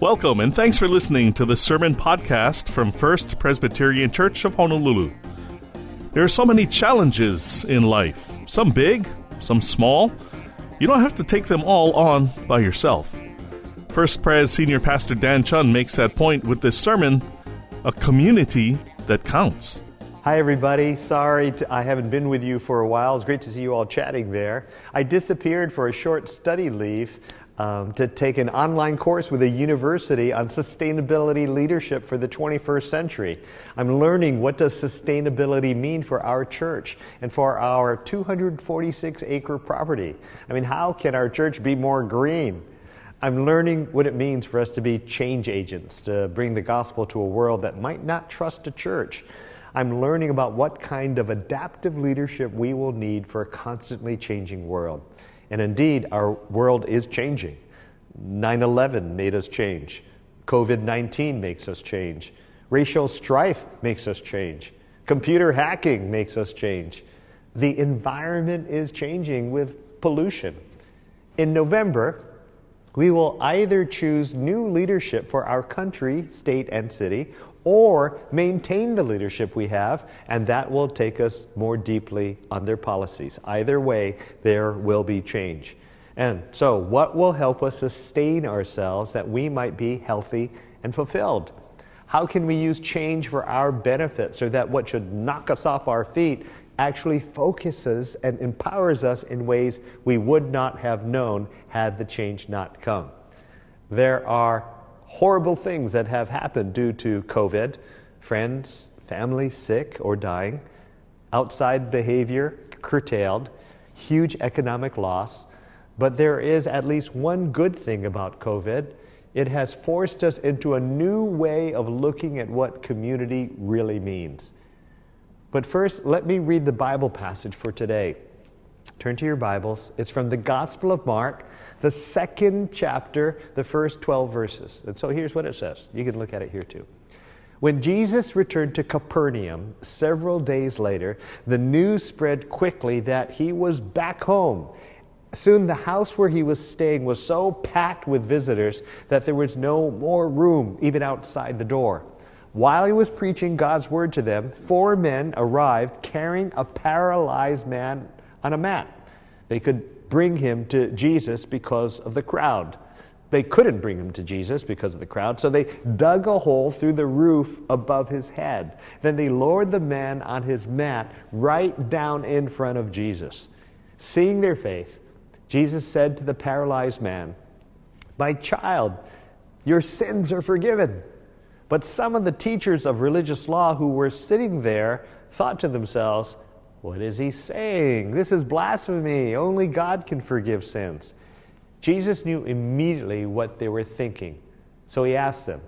Welcome and thanks for listening to the Sermon Podcast from First Presbyterian Church of Honolulu. There are so many challenges in life, some big, some small. You don't have to take them all on by yourself. First Pres Senior Pastor Dan Chun makes that point with this sermon a community that counts. Hi, everybody. Sorry to, I haven't been with you for a while. It's great to see you all chatting there. I disappeared for a short study leave um, to take an online course with a university on sustainability leadership for the 21st century. I'm learning what does sustainability mean for our church and for our 246 acre property. I mean, how can our church be more green? I'm learning what it means for us to be change agents, to bring the gospel to a world that might not trust a church. I'm learning about what kind of adaptive leadership we will need for a constantly changing world. And indeed, our world is changing. 9 11 made us change. COVID 19 makes us change. Racial strife makes us change. Computer hacking makes us change. The environment is changing with pollution. In November, we will either choose new leadership for our country, state, and city, or maintain the leadership we have, and that will take us more deeply on their policies. Either way, there will be change. And so, what will help us sustain ourselves that we might be healthy and fulfilled? How can we use change for our benefit so that what should knock us off our feet actually focuses and empowers us in ways we would not have known had the change not come? There are horrible things that have happened due to COVID friends, family sick or dying, outside behavior curtailed, huge economic loss. But there is at least one good thing about COVID. It has forced us into a new way of looking at what community really means. But first, let me read the Bible passage for today. Turn to your Bibles. It's from the Gospel of Mark, the second chapter, the first 12 verses. And so here's what it says. You can look at it here too. When Jesus returned to Capernaum several days later, the news spread quickly that he was back home. Soon the house where he was staying was so packed with visitors that there was no more room even outside the door. While he was preaching God's word to them, four men arrived carrying a paralyzed man on a mat. They could bring him to Jesus because of the crowd. They couldn't bring him to Jesus because of the crowd, so they dug a hole through the roof above his head. Then they lowered the man on his mat right down in front of Jesus. Seeing their faith, Jesus said to the paralyzed man, My child, your sins are forgiven. But some of the teachers of religious law who were sitting there thought to themselves, what is he saying? This is blasphemy. Only God can forgive sins. Jesus knew immediately what they were thinking. So he asked them,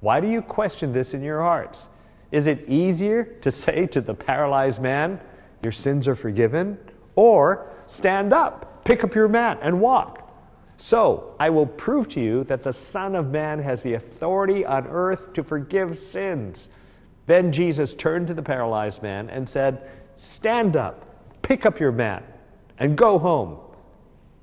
Why do you question this in your hearts? Is it easier to say to the paralyzed man, Your sins are forgiven? Or stand up, pick up your mat, and walk? So I will prove to you that the Son of Man has the authority on earth to forgive sins. Then Jesus turned to the paralyzed man and said, Stand up, pick up your mat, and go home.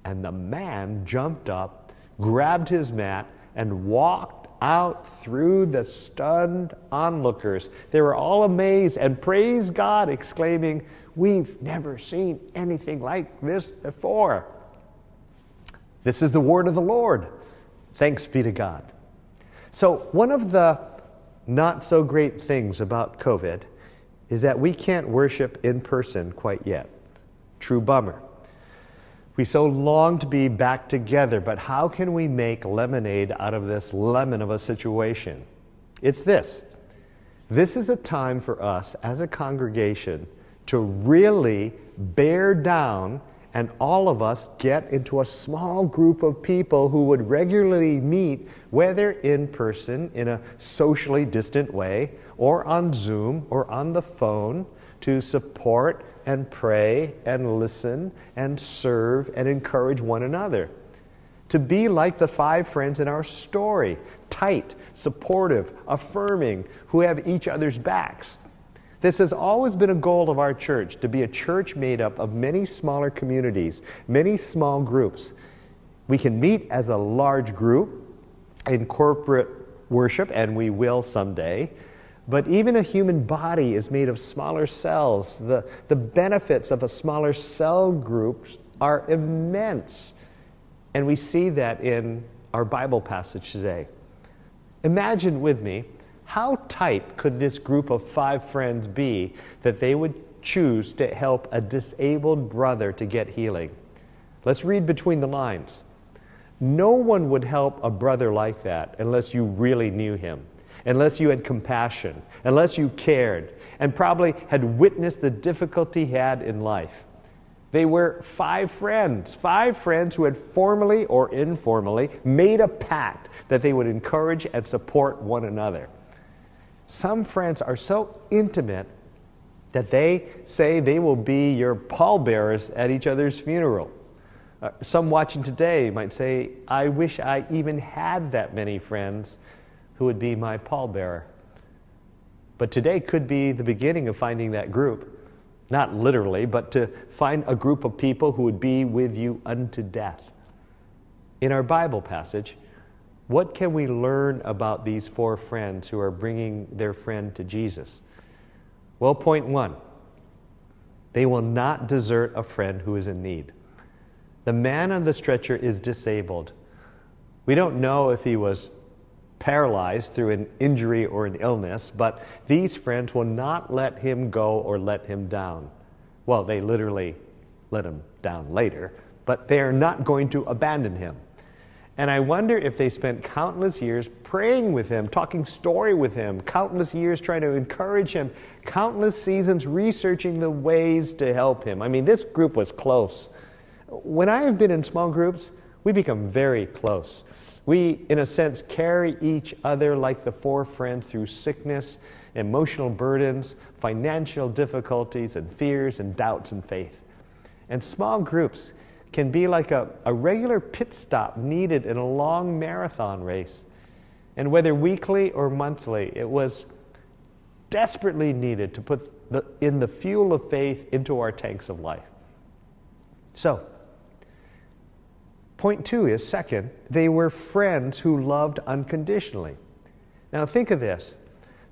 And the man jumped up, grabbed his mat, and walked out through the stunned onlookers. They were all amazed and praised God, exclaiming, We've never seen anything like this before. This is the word of the Lord. Thanks be to God. So, one of the not so great things about COVID is that we can't worship in person quite yet. True bummer. We so long to be back together, but how can we make lemonade out of this lemon of a situation? It's this this is a time for us as a congregation to really bear down and all of us get into a small group of people who would regularly meet, whether in person in a socially distant way, or on Zoom, or on the phone, to support and pray and listen and serve and encourage one another. To be like the five friends in our story tight, supportive, affirming, who have each other's backs. This has always been a goal of our church to be a church made up of many smaller communities, many small groups. We can meet as a large group in corporate worship, and we will someday. But even a human body is made of smaller cells. The, the benefits of a smaller cell group are immense. And we see that in our Bible passage today. Imagine with me how tight could this group of five friends be that they would choose to help a disabled brother to get healing? Let's read between the lines. No one would help a brother like that unless you really knew him, unless you had compassion, unless you cared, and probably had witnessed the difficulty he had in life. They were five friends, five friends who had formally or informally made a pact that they would encourage and support one another. Some friends are so intimate that they say they will be your pallbearers at each other's funeral. Uh, some watching today might say, I wish I even had that many friends who would be my pallbearer. But today could be the beginning of finding that group not literally, but to find a group of people who would be with you unto death. In our Bible passage, what can we learn about these four friends who are bringing their friend to Jesus? Well, point one they will not desert a friend who is in need. The man on the stretcher is disabled. We don't know if he was paralyzed through an injury or an illness, but these friends will not let him go or let him down. Well, they literally let him down later, but they are not going to abandon him. And I wonder if they spent countless years praying with him, talking story with him, countless years trying to encourage him, countless seasons researching the ways to help him. I mean, this group was close. When I have been in small groups, we become very close. We, in a sense, carry each other like the four friends through sickness, emotional burdens, financial difficulties, and fears and doubts and faith. And small groups can be like a, a regular pit stop needed in a long marathon race. And whether weekly or monthly, it was desperately needed to put the, in the fuel of faith into our tanks of life. So, Point two is second, they were friends who loved unconditionally. Now think of this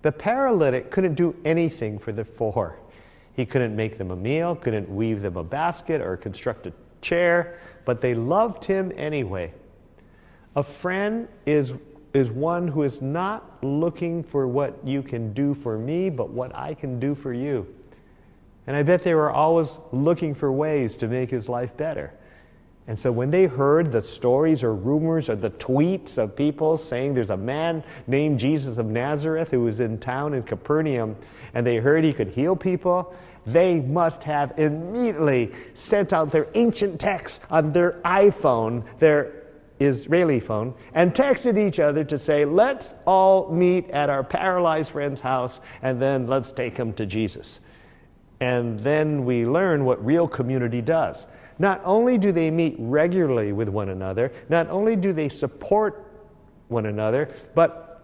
the paralytic couldn't do anything for the four. He couldn't make them a meal, couldn't weave them a basket or construct a chair, but they loved him anyway. A friend is, is one who is not looking for what you can do for me, but what I can do for you. And I bet they were always looking for ways to make his life better. And so when they heard the stories or rumors or the tweets of people saying there's a man named Jesus of Nazareth who was in town in Capernaum and they heard he could heal people, they must have immediately sent out their ancient texts on their iPhone, their Israeli phone, and texted each other to say, let's all meet at our paralyzed friend's house and then let's take him to Jesus. And then we learn what real community does. Not only do they meet regularly with one another, not only do they support one another, but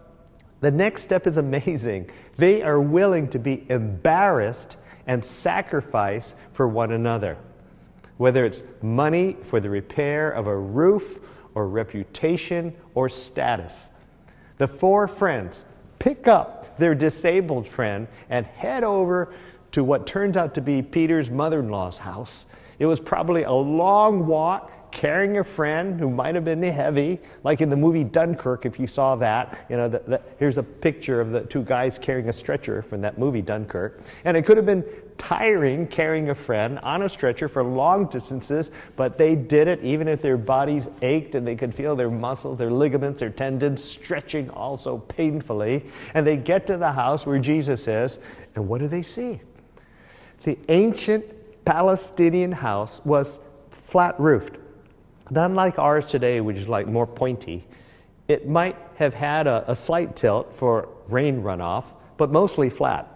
the next step is amazing. They are willing to be embarrassed and sacrifice for one another. Whether it's money for the repair of a roof, or reputation, or status. The four friends pick up their disabled friend and head over to what turns out to be Peter's mother in law's house it was probably a long walk carrying a friend who might have been heavy, like in the movie Dunkirk, if you saw that. You know, the, the, here's a picture of the two guys carrying a stretcher from that movie Dunkirk. And it could have been tiring carrying a friend on a stretcher for long distances, but they did it even if their bodies ached and they could feel their muscles, their ligaments, their tendons stretching also painfully. And they get to the house where Jesus is, and what do they see? The ancient Palestinian house was flat roofed. Not like ours today, which is like more pointy. It might have had a, a slight tilt for rain runoff, but mostly flat.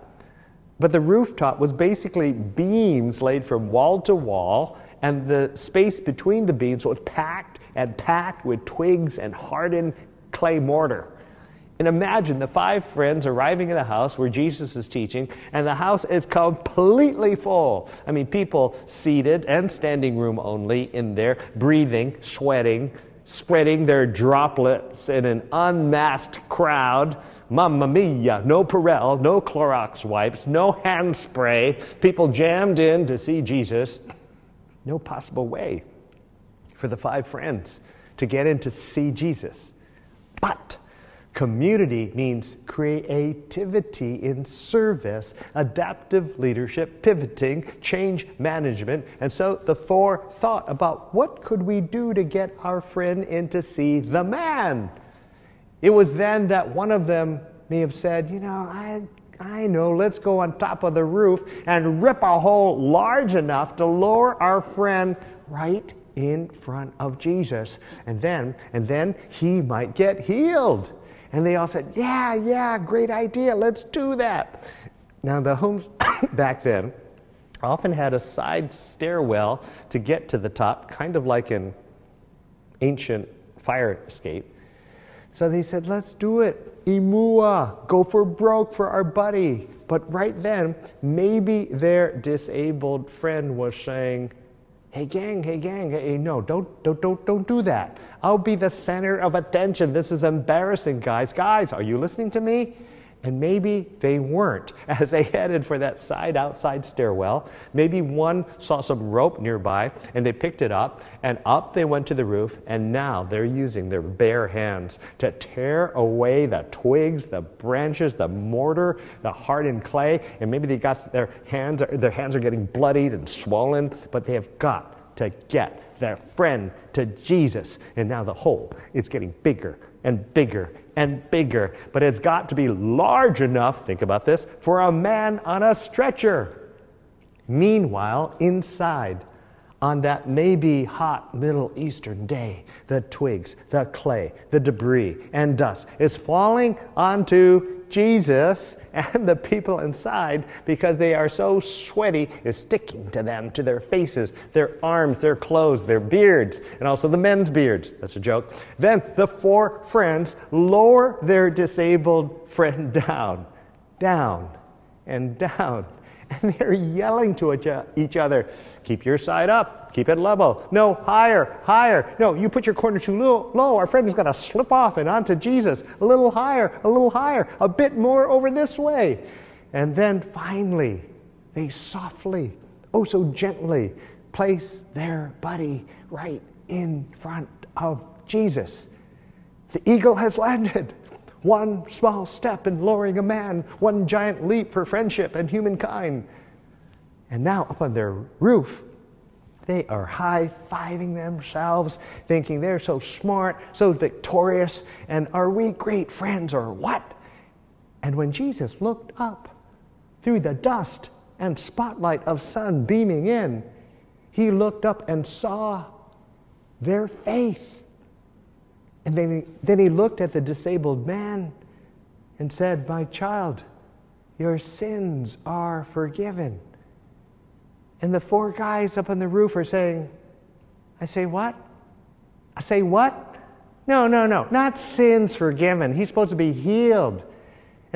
But the rooftop was basically beams laid from wall to wall, and the space between the beams was packed and packed with twigs and hardened clay mortar. And imagine the five friends arriving at the house where Jesus is teaching, and the house is completely full. I mean, people seated and standing room only in there, breathing, sweating, spreading their droplets in an unmasked crowd. Mamma mia, no Purell, no Clorox wipes, no hand spray, people jammed in to see Jesus. No possible way for the five friends to get in to see Jesus. But Community means creativity in service, adaptive leadership, pivoting, change management. And so the four thought about what could we do to get our friend in to see the man? It was then that one of them may have said, You know, I, I know, let's go on top of the roof and rip a hole large enough to lower our friend right in front of Jesus. And then, and then he might get healed. And they all said, Yeah, yeah, great idea, let's do that. Now, the homes back then often had a side stairwell to get to the top, kind of like an ancient fire escape. So they said, Let's do it. Imua, go for broke for our buddy. But right then, maybe their disabled friend was saying, Hey gang, hey gang, hey, no, don't, don't, don't, don't do that. I'll be the center of attention. This is embarrassing, guys. Guys, are you listening to me? And maybe they weren't as they headed for that side outside stairwell. Maybe one saw some rope nearby and they picked it up and up they went to the roof and now they're using their bare hands to tear away the twigs, the branches, the mortar, the hardened clay. And maybe they got their hands, their hands are getting bloodied and swollen, but they have got to get their friend to Jesus. And now the hole is getting bigger and bigger and bigger, but it's got to be large enough, think about this, for a man on a stretcher. Meanwhile, inside, on that maybe hot Middle Eastern day, the twigs, the clay, the debris, and dust is falling onto Jesus and the people inside because they are so sweaty is sticking to them, to their faces, their arms, their clothes, their beards, and also the men's beards. That's a joke. Then the four friends lower their disabled friend down, down, and down and they're yelling to each other keep your side up. Keep it level. No higher higher. No you put your corner too low, low. our friend is going to slip off and onto jesus. A little higher a little higher. A bit more over this way. And then finally they softly oh so gently place their buddy right in front of jesus. The eagle has landed one small step in lowering a man, one giant leap for friendship and humankind. And now, up on their roof, they are high fiving themselves, thinking they're so smart, so victorious, and are we great friends or what? And when Jesus looked up through the dust and spotlight of sun beaming in, he looked up and saw their faith. And then he, looked at the disabled man and said, My child, your sins are forgiven. And the four guys up on the roof are saying, I say, What? I say, What? No, no, no, not sins forgiven. He's supposed to be healed.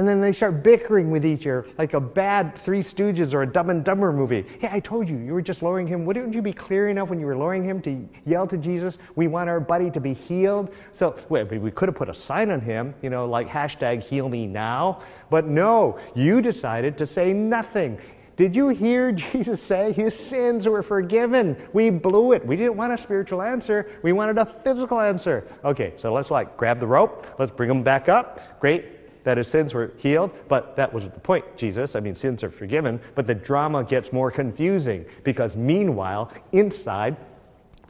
And then they start bickering with each other like a bad Three Stooges or a Dumb and Dumber movie. Hey, I told you, you were just lowering him. Wouldn't you be clear enough when you were lowering him to yell to Jesus, we want our buddy to be healed? So wait, we could have put a sign on him, you know, like hashtag heal me now. But no, you decided to say nothing. Did you hear Jesus say his sins were forgiven? We blew it. We didn't want a spiritual answer. We wanted a physical answer. Okay, so let's like grab the rope. Let's bring him back up. Great that his sins were healed, but that was the point, Jesus. I mean, sins are forgiven, but the drama gets more confusing because meanwhile, inside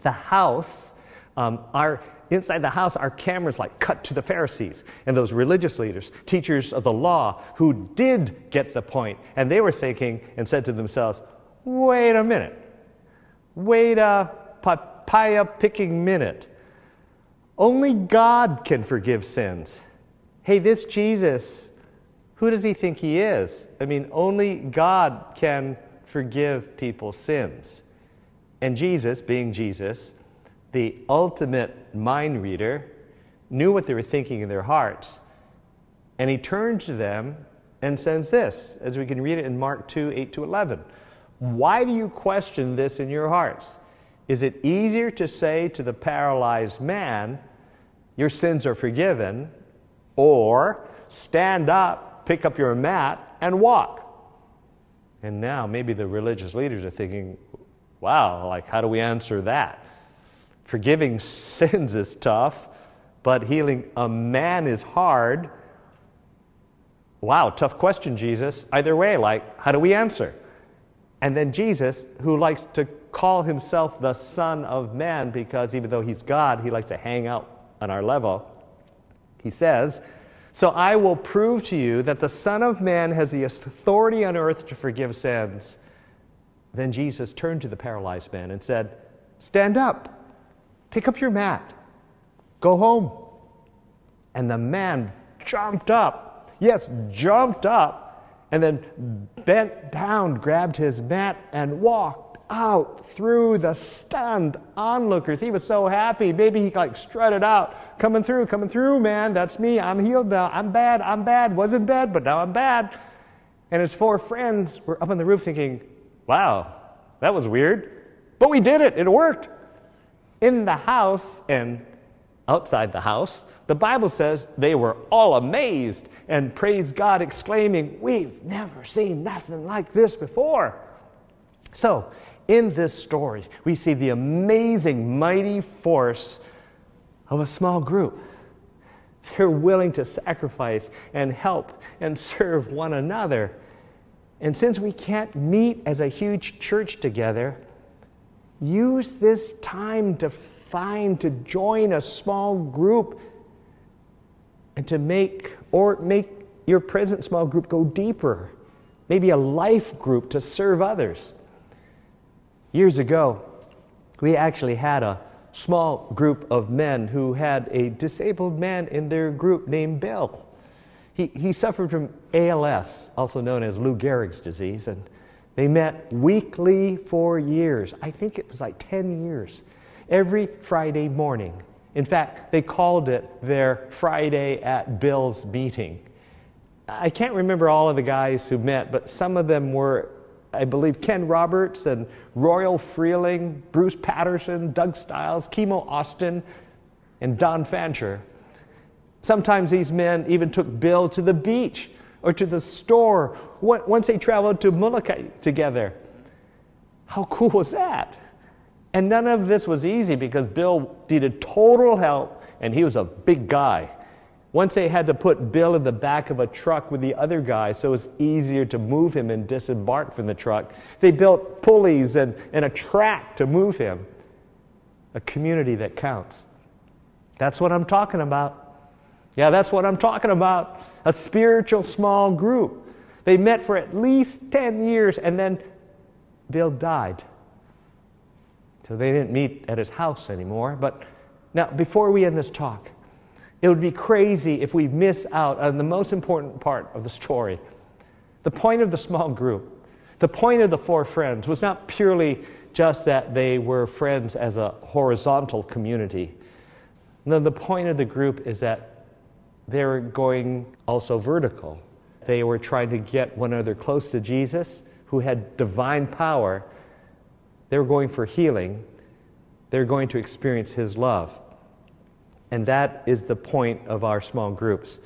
the house, um, our inside the house our cameras like cut to the pharisees and those religious leaders teachers of the law who did get the point. And they were thinking and said to themselves wait a minute. Wait a papaya picking minute. Only god can forgive sins hey, this Jesus, who does he think he is? I mean, only God can forgive people's sins. And Jesus, being Jesus, the ultimate mind reader, knew what they were thinking in their hearts. And he turned to them and says this, as we can read it in Mark 2 8 to 11. Why do you question this in your hearts? Is it easier to say to the paralyzed man, Your sins are forgiven, or stand up, pick up your mat, and walk? And now maybe the religious leaders are thinking, Wow, like, how do we answer that? Forgiving sins is tough, but healing a man is hard. Wow, tough question, Jesus. Either way, like, how do we answer? And then Jesus, who likes to call himself the Son of Man because even though he's God, he likes to hang out on our level, he says, So I will prove to you that the Son of Man has the authority on earth to forgive sins. Then Jesus turned to the paralyzed man and said, Stand up, pick up your mat, go home. And the man jumped up. Yes, jumped up and then bent down, grabbed his mat, and walked out through the stunned onlookers. He was so happy. Maybe he like strutted out, coming through, coming through, man. That's me. I'm healed now. I'm bad. I'm bad. Wasn't bad, but now I'm bad. And his four friends were up on the roof thinking, wow, that was weird. But we did it. It worked. In the house and outside the house, the Bible says they were all amazed and praised God, exclaiming, We've never seen nothing like this before. So, in this story, we see the amazing, mighty force of a small group. They're willing to sacrifice and help and serve one another. And since we can't meet as a huge church together, use this time to find, to join a small group and to make or make your present small group go deeper. Maybe a life group to serve others. Years ago, we actually had a small group of men who had a disabled man in their group named Bill. He, he suffered from ALS, also known as Lou Gehrig's disease, and they met weekly for years. I think it was like 10 years. Every Friday morning, in fact, they called it their Friday at Bill's meeting. I can't remember all of the guys who met, but some of them were, I believe, Ken Roberts and Royal Freeling, Bruce Patterson, Doug Stiles, Kimo Austin, and Don Fancher. Sometimes these men even took Bill to the beach or to the store once they traveled to Molokai together. How cool was that? And none of this was easy because Bill needed total help and he was a big guy. Once they had to put Bill in the back of a truck with the other guy so it was easier to move him and disembark from the truck, they built pulleys and, and a track to move him. A community that counts. That's what I'm talking about. Yeah, that's what I'm talking about. A spiritual small group. They met for at least 10 years and then Bill died. So they didn't meet at his house anymore. But now, before we end this talk, it would be crazy if we miss out on the most important part of the story. The point of the small group, the point of the four friends was not purely just that they were friends as a horizontal community. No, the point of the group is that they were going also vertical. They were trying to get one another close to Jesus, who had divine power They were going for healing. They're going to experience His love. And that is the point of our small groups.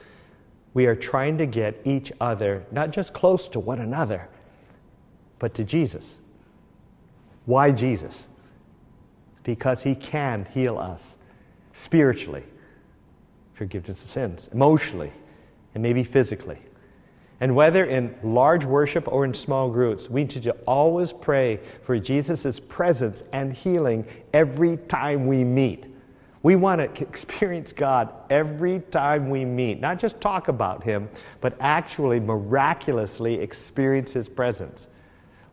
We are trying to get each other not just close to one another, but to Jesus. Why Jesus? Because He can heal us spiritually, forgiveness of sins, emotionally, and maybe physically. And whether in large worship or in small groups, we need to always pray for Jesus' presence and healing every time we meet. We want to experience God every time we meet, not just talk about Him, but actually miraculously experience His presence.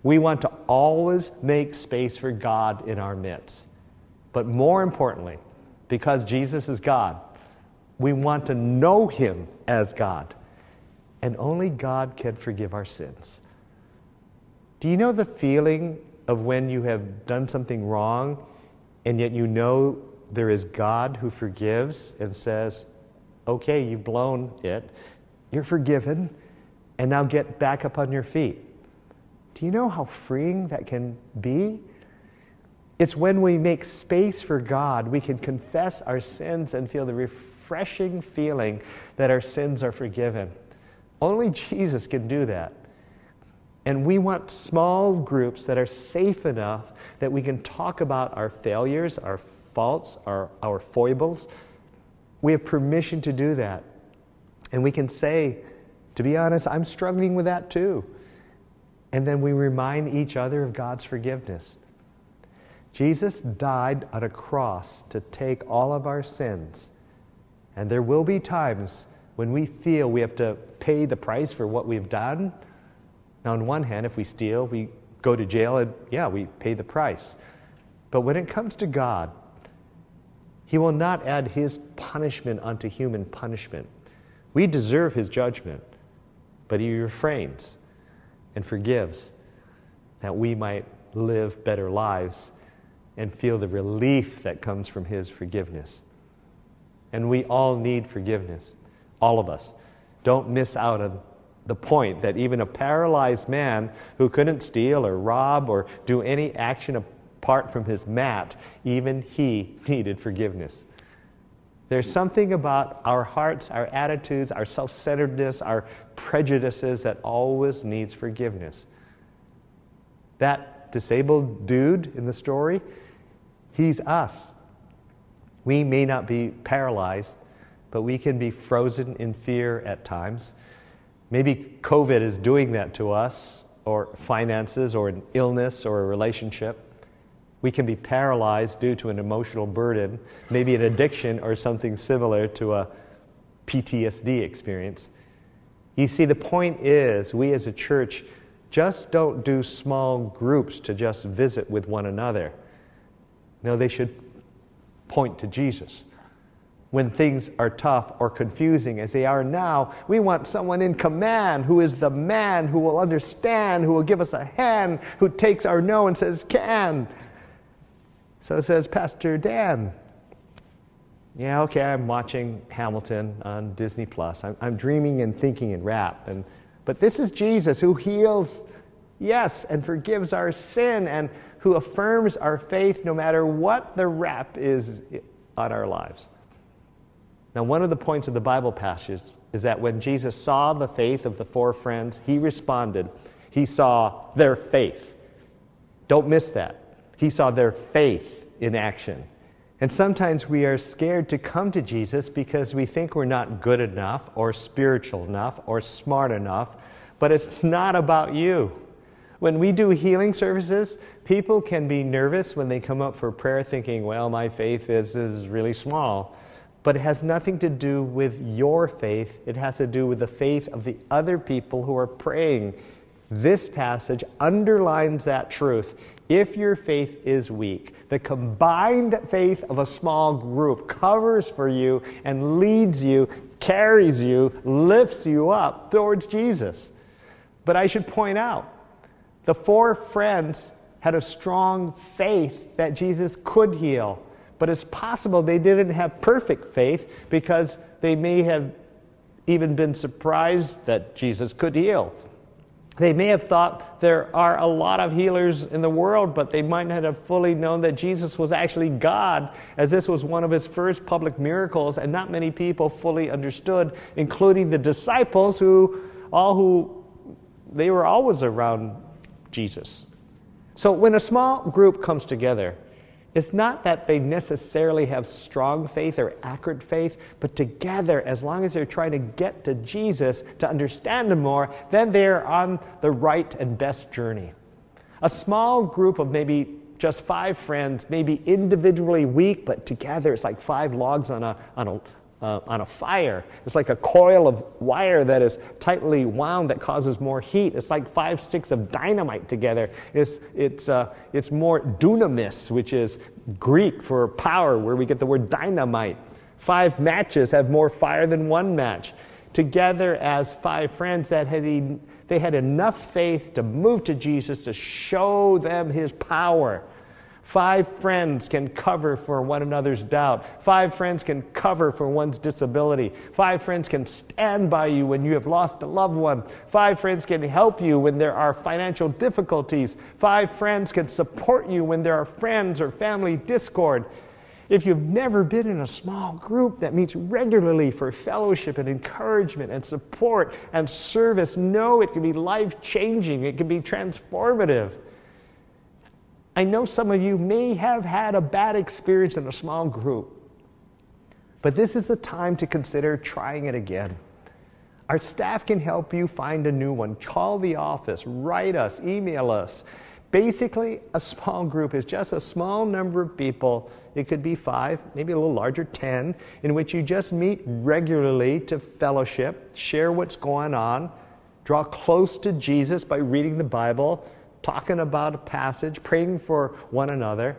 We want to always make space for God in our midst. But more importantly, because Jesus is God, we want to know Him as God and only God can forgive our sins. Do you know the feeling of when you have done something wrong and yet you know there is God who forgives and says, okay, you've blown it, you're forgiven, and now get back up on your feet? Do you know how freeing that can be? It's when we make space for God, we can confess our sins and feel the refreshing feeling that our sins are forgiven. Only Jesus can do that. And we want small groups that are safe enough that we can talk about our failures, our faults, our, our foibles. We have permission to do that. And we can say, to be honest, I'm struggling with that too. And then we remind each other of God's forgiveness. Jesus died on a cross to take all of our sins. And there will be times when we feel we have to pay the price for what we've done now, on one hand, if we steal, we go to jail and, yeah, we pay the price. But when it comes to God, He will not add His punishment unto human punishment. We deserve His judgment, but He refrains and forgives that we might live better lives and feel the relief that comes from His forgiveness. And we all need forgiveness, all of us. Don't miss out on the point that even a paralyzed man who couldn't steal or rob or do any action apart from his mat, even he needed forgiveness. There's something about our hearts, our attitudes, our self centeredness, our prejudices that always needs forgiveness. That disabled dude in the story, he's us. We may not be paralyzed, but we can be frozen in fear at times. Maybe COVID is doing that to us, or finances, or an illness, or a relationship. We can be paralyzed due to an emotional burden, maybe an addiction, or something similar to a PTSD experience. You see, the point is, we as a church just don't do small groups to just visit with one another. No, they should point to Jesus when things are tough or confusing as they are now. We want someone in command who is the man who will understand, who will give us a hand, who takes our no and says, can. So says Pastor Dan. Yeah, okay, I'm watching Hamilton on Disney Plus. I'm, I'm dreaming and thinking in rap. And, but this is Jesus who heals, yes, and forgives our sin and who affirms our faith no matter what the rap is on our lives. Now, one of the points of the Bible passage is that when Jesus saw the faith of the four friends, he responded. He saw their faith. Don't miss that. He saw their faith in action. And sometimes we are scared to come to Jesus because we think we're not good enough or spiritual enough or smart enough, but it's not about you. When we do healing services, people can be nervous when they come up for prayer thinking, well, my faith is, is really small. But it has nothing to do with your faith, it has to do with the faith of the other people who are praying. This passage underlines that truth. If your faith is weak, the combined faith of a small group covers for you and leads you, carries you, lifts you up towards Jesus. But I should point out the four friends had a strong faith that Jesus could heal. But it's possible they didn't have perfect faith because they may have even been surprised that Jesus could heal. They may have thought there are a lot of healers in the world, but they might not have fully known that Jesus was actually God, as this was one of his first public miracles, and not many people fully understood, including the disciples who all who they were always around Jesus. So when a small group comes together, it's not that they necessarily have strong faith or accurate faith, but together, as long as they're trying to get to Jesus to understand Him more, then they're on the right and best journey. A small group of maybe just five friends, maybe individually weak, but together it's like five logs on a, on a, uh, on a fire. It's like a coil of wire that is tightly wound that causes more heat. It's like five sticks of dynamite together. It's, it's, uh, it's more dunamis, which is Greek for power, where we get the word dynamite. Five matches have more fire than one match. Together as five friends that had they had enough faith to move to Jesus to show them his power. Five friends can cover for one another's doubt. Five friends can cover for one's disability. Five friends can stand by you when you have lost a loved one. Five friends can help you when there are financial difficulties. Five friends can support you when there are friends or family discord. If you've never been in a small group that meets regularly for fellowship and encouragement and support and service, know it can be life changing, it can be transformative. I know some of you may have had a bad experience in a small group, but this is the time to consider trying it again. Our staff can help you find a new one. Call the office, write us, email us. Basically, a small group is just a small number of people. It could be five, maybe a little larger, 10, in which you just meet regularly to fellowship, share what's going on, draw close to Jesus by reading the Bible, talking about a passage, praying for one another.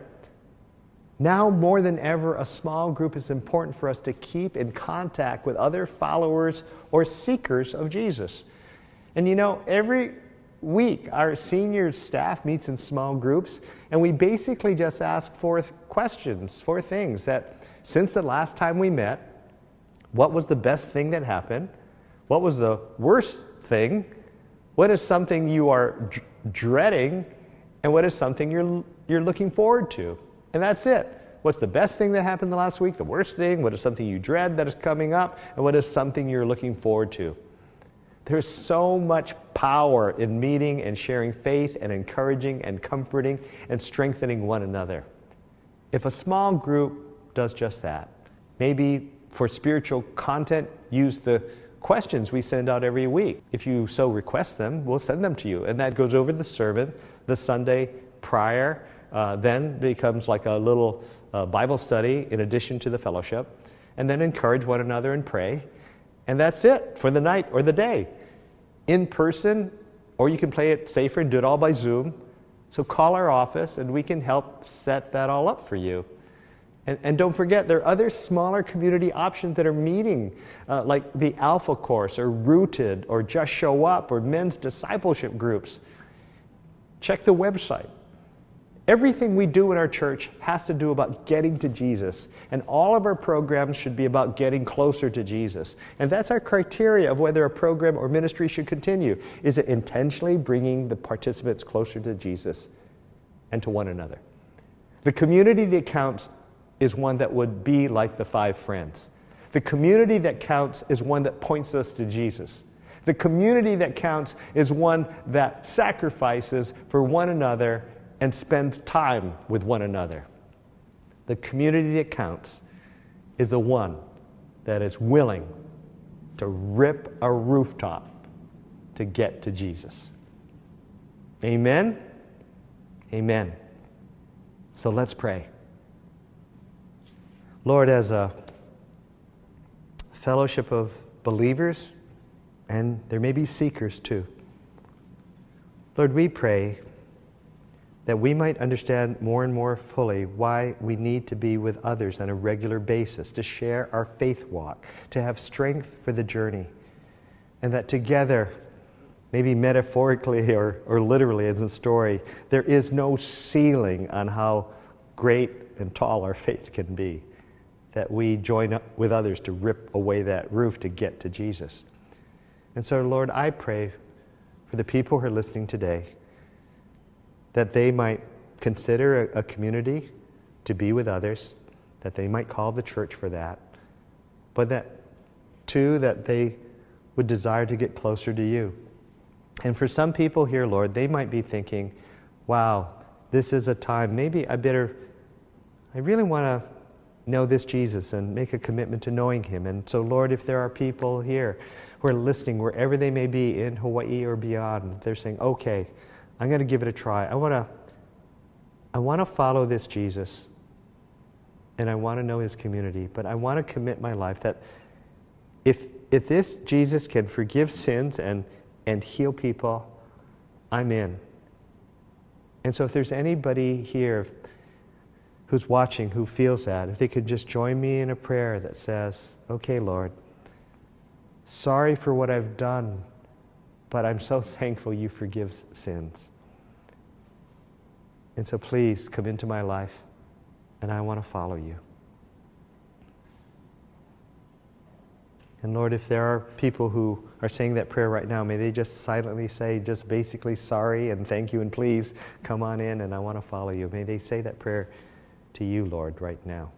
Now, more than ever, a small group is important for us to keep in contact with other followers or seekers of Jesus. And you know, every week, our senior staff meets in small groups, and we basically just ask four questions, four things that since the last time we met, what was the best thing that happened? What was the worst thing? What is something you are dreading, and what is something you're, you're looking forward to. And that's it. What's the best thing that happened the last week? The worst thing? What is something you dread that is coming up? And what is something you're looking forward to? There's so much power in meeting and sharing faith and encouraging and comforting and strengthening one another. If a small group does just that, maybe for spiritual content, use the questions we send out every week. If you so request them, we'll send them to you. And that goes over the sermon the Sunday prior, uh, then becomes like a little uh, Bible study in addition to the fellowship. And then encourage one another and pray. And that's it for the night or the day. In person, or you can play it safer and do it all by Zoom. So call our office and we can help set that all up for you. And, and, don't forget, there are other smaller community options that are meeting, uh, like the Alpha Course or Rooted or Just Show Up or men's discipleship groups. Check the website. Everything we do in our church has to do about getting to Jesus, and all of our programs should be about getting closer to Jesus. And that's our criteria of whether a program or ministry should continue. Is it intentionally bringing the participants closer to Jesus and to one another? The community that counts is one that would be like the five friends. The community that counts is one that points us to Jesus. The community that counts is one that sacrifices for one another and spends time with one another. The community that counts is the one that is willing to rip a rooftop to get to Jesus. Amen? Amen. So let's pray. Lord, as a fellowship of believers, and there may be seekers too, Lord, we pray that we might understand more and more fully why we need to be with others on a regular basis, to share our faith walk, to have strength for the journey, and that together, maybe metaphorically or, or literally as in story, there is no ceiling on how great and tall our faith can be that we join up with others to rip away that roof to get to Jesus. And so, Lord, I pray for the people who are listening today that they might consider a, a community to be with others, that they might call the church for that, but that, too, that they would desire to get closer to you. And for some people here, Lord, they might be thinking, wow, this is a time, maybe I better, I really want to know this Jesus and make a commitment to knowing him. And so, Lord, if there are people here who are listening, wherever they may be in Hawaii or beyond, they're saying, okay, I'm going to give it a try. I want to. I want to follow this Jesus and I want to know his community, but I want to commit my life that if, if this Jesus can forgive sins and, and heal people, I'm in. And so if there's anybody here, who's watching who feels that, if they could just join me in a prayer that says, Okay, Lord, sorry for what I've done, but I'm so thankful you forgive sins. And so please come into my life, and I want to follow you. And Lord, if there are people who are saying that prayer right now, may they just silently say, just basically sorry and thank you and please come on in and I want to follow you. May they say that prayer to you, Lord, right now.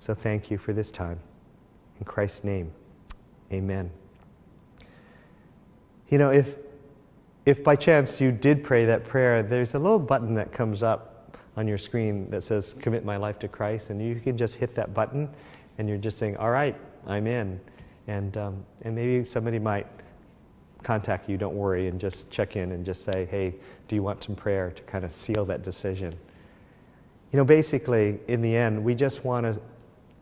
So thank you for this time. In Christ's name, amen. You know, if, if by chance you did pray that prayer, there's a little button that comes up on your screen that says commit my life to Christ, and you can just hit that button and you're just saying, all right, I'm in. And, um, and maybe somebody might contact you, don't worry, and just check in and just say, hey, do you want some prayer to kind of seal that decision? You know, basically, in the end, we just want to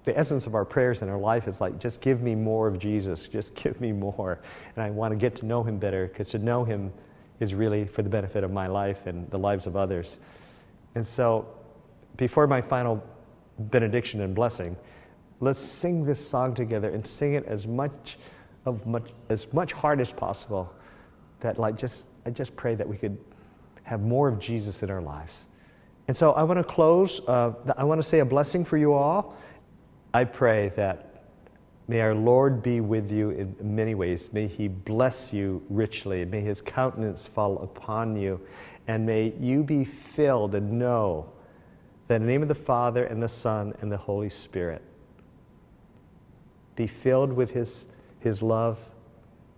the essence of our prayers in our life is like, just give me more of Jesus. Just give me more. And I want to get to know him better because to know him is really for the benefit of my life and the lives of others. And so, before my final benediction and blessing, let's sing this song together and sing it as much of much as much heart as possible. That like just I just pray that we could have more of Jesus in our lives. And so I want to close. Uh, I want to say a blessing for you all. I pray that may our Lord be with you in many ways. May He bless you richly. May His countenance fall upon you. And may you be filled and know that in the name of the Father and the Son and the Holy Spirit, be filled with His, his love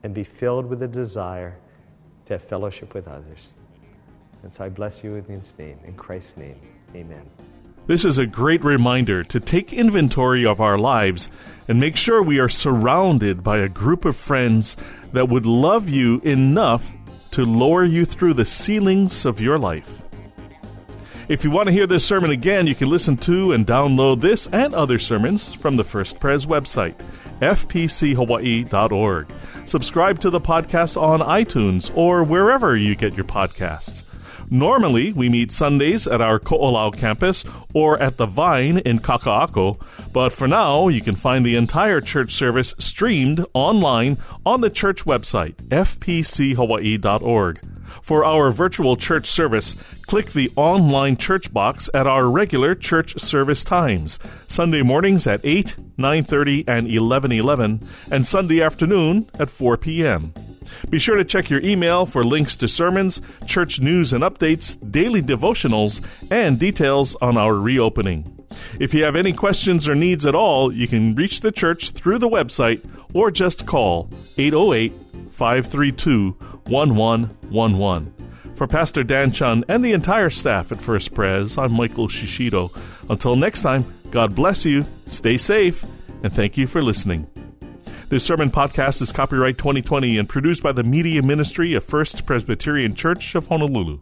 and be filled with a desire to have fellowship with others. And so I bless you in His name, in Christ's name. Amen. This is a great reminder to take inventory of our lives and make sure we are surrounded by a group of friends that would love you enough to lower you through the ceilings of your life. If you want to hear this sermon again, you can listen to and download this and other sermons from the First Pres website, fpchawaii.org. Subscribe to the podcast on iTunes or wherever you get your podcasts. Normally, we meet Sundays at our Ko'olau campus or at the Vine in Kaka'ako, but for now, you can find the entire church service streamed online on the church website, fpchawaii.org. For our virtual church service, click the online church box at our regular church service times. Sunday mornings at 8, 9:30 and 11:11 and Sunday afternoon at 4 p.m. Be sure to check your email for links to sermons, church news and updates, daily devotionals, and details on our reopening. If you have any questions or needs at all, you can reach the church through the website or just call 808 532 1111. For Pastor Dan Chun and the entire staff at First Pres, I'm Michael Shishido. Until next time, God bless you, stay safe, and thank you for listening. This sermon podcast is copyright 2020 and produced by the Media Ministry of First Presbyterian Church of Honolulu.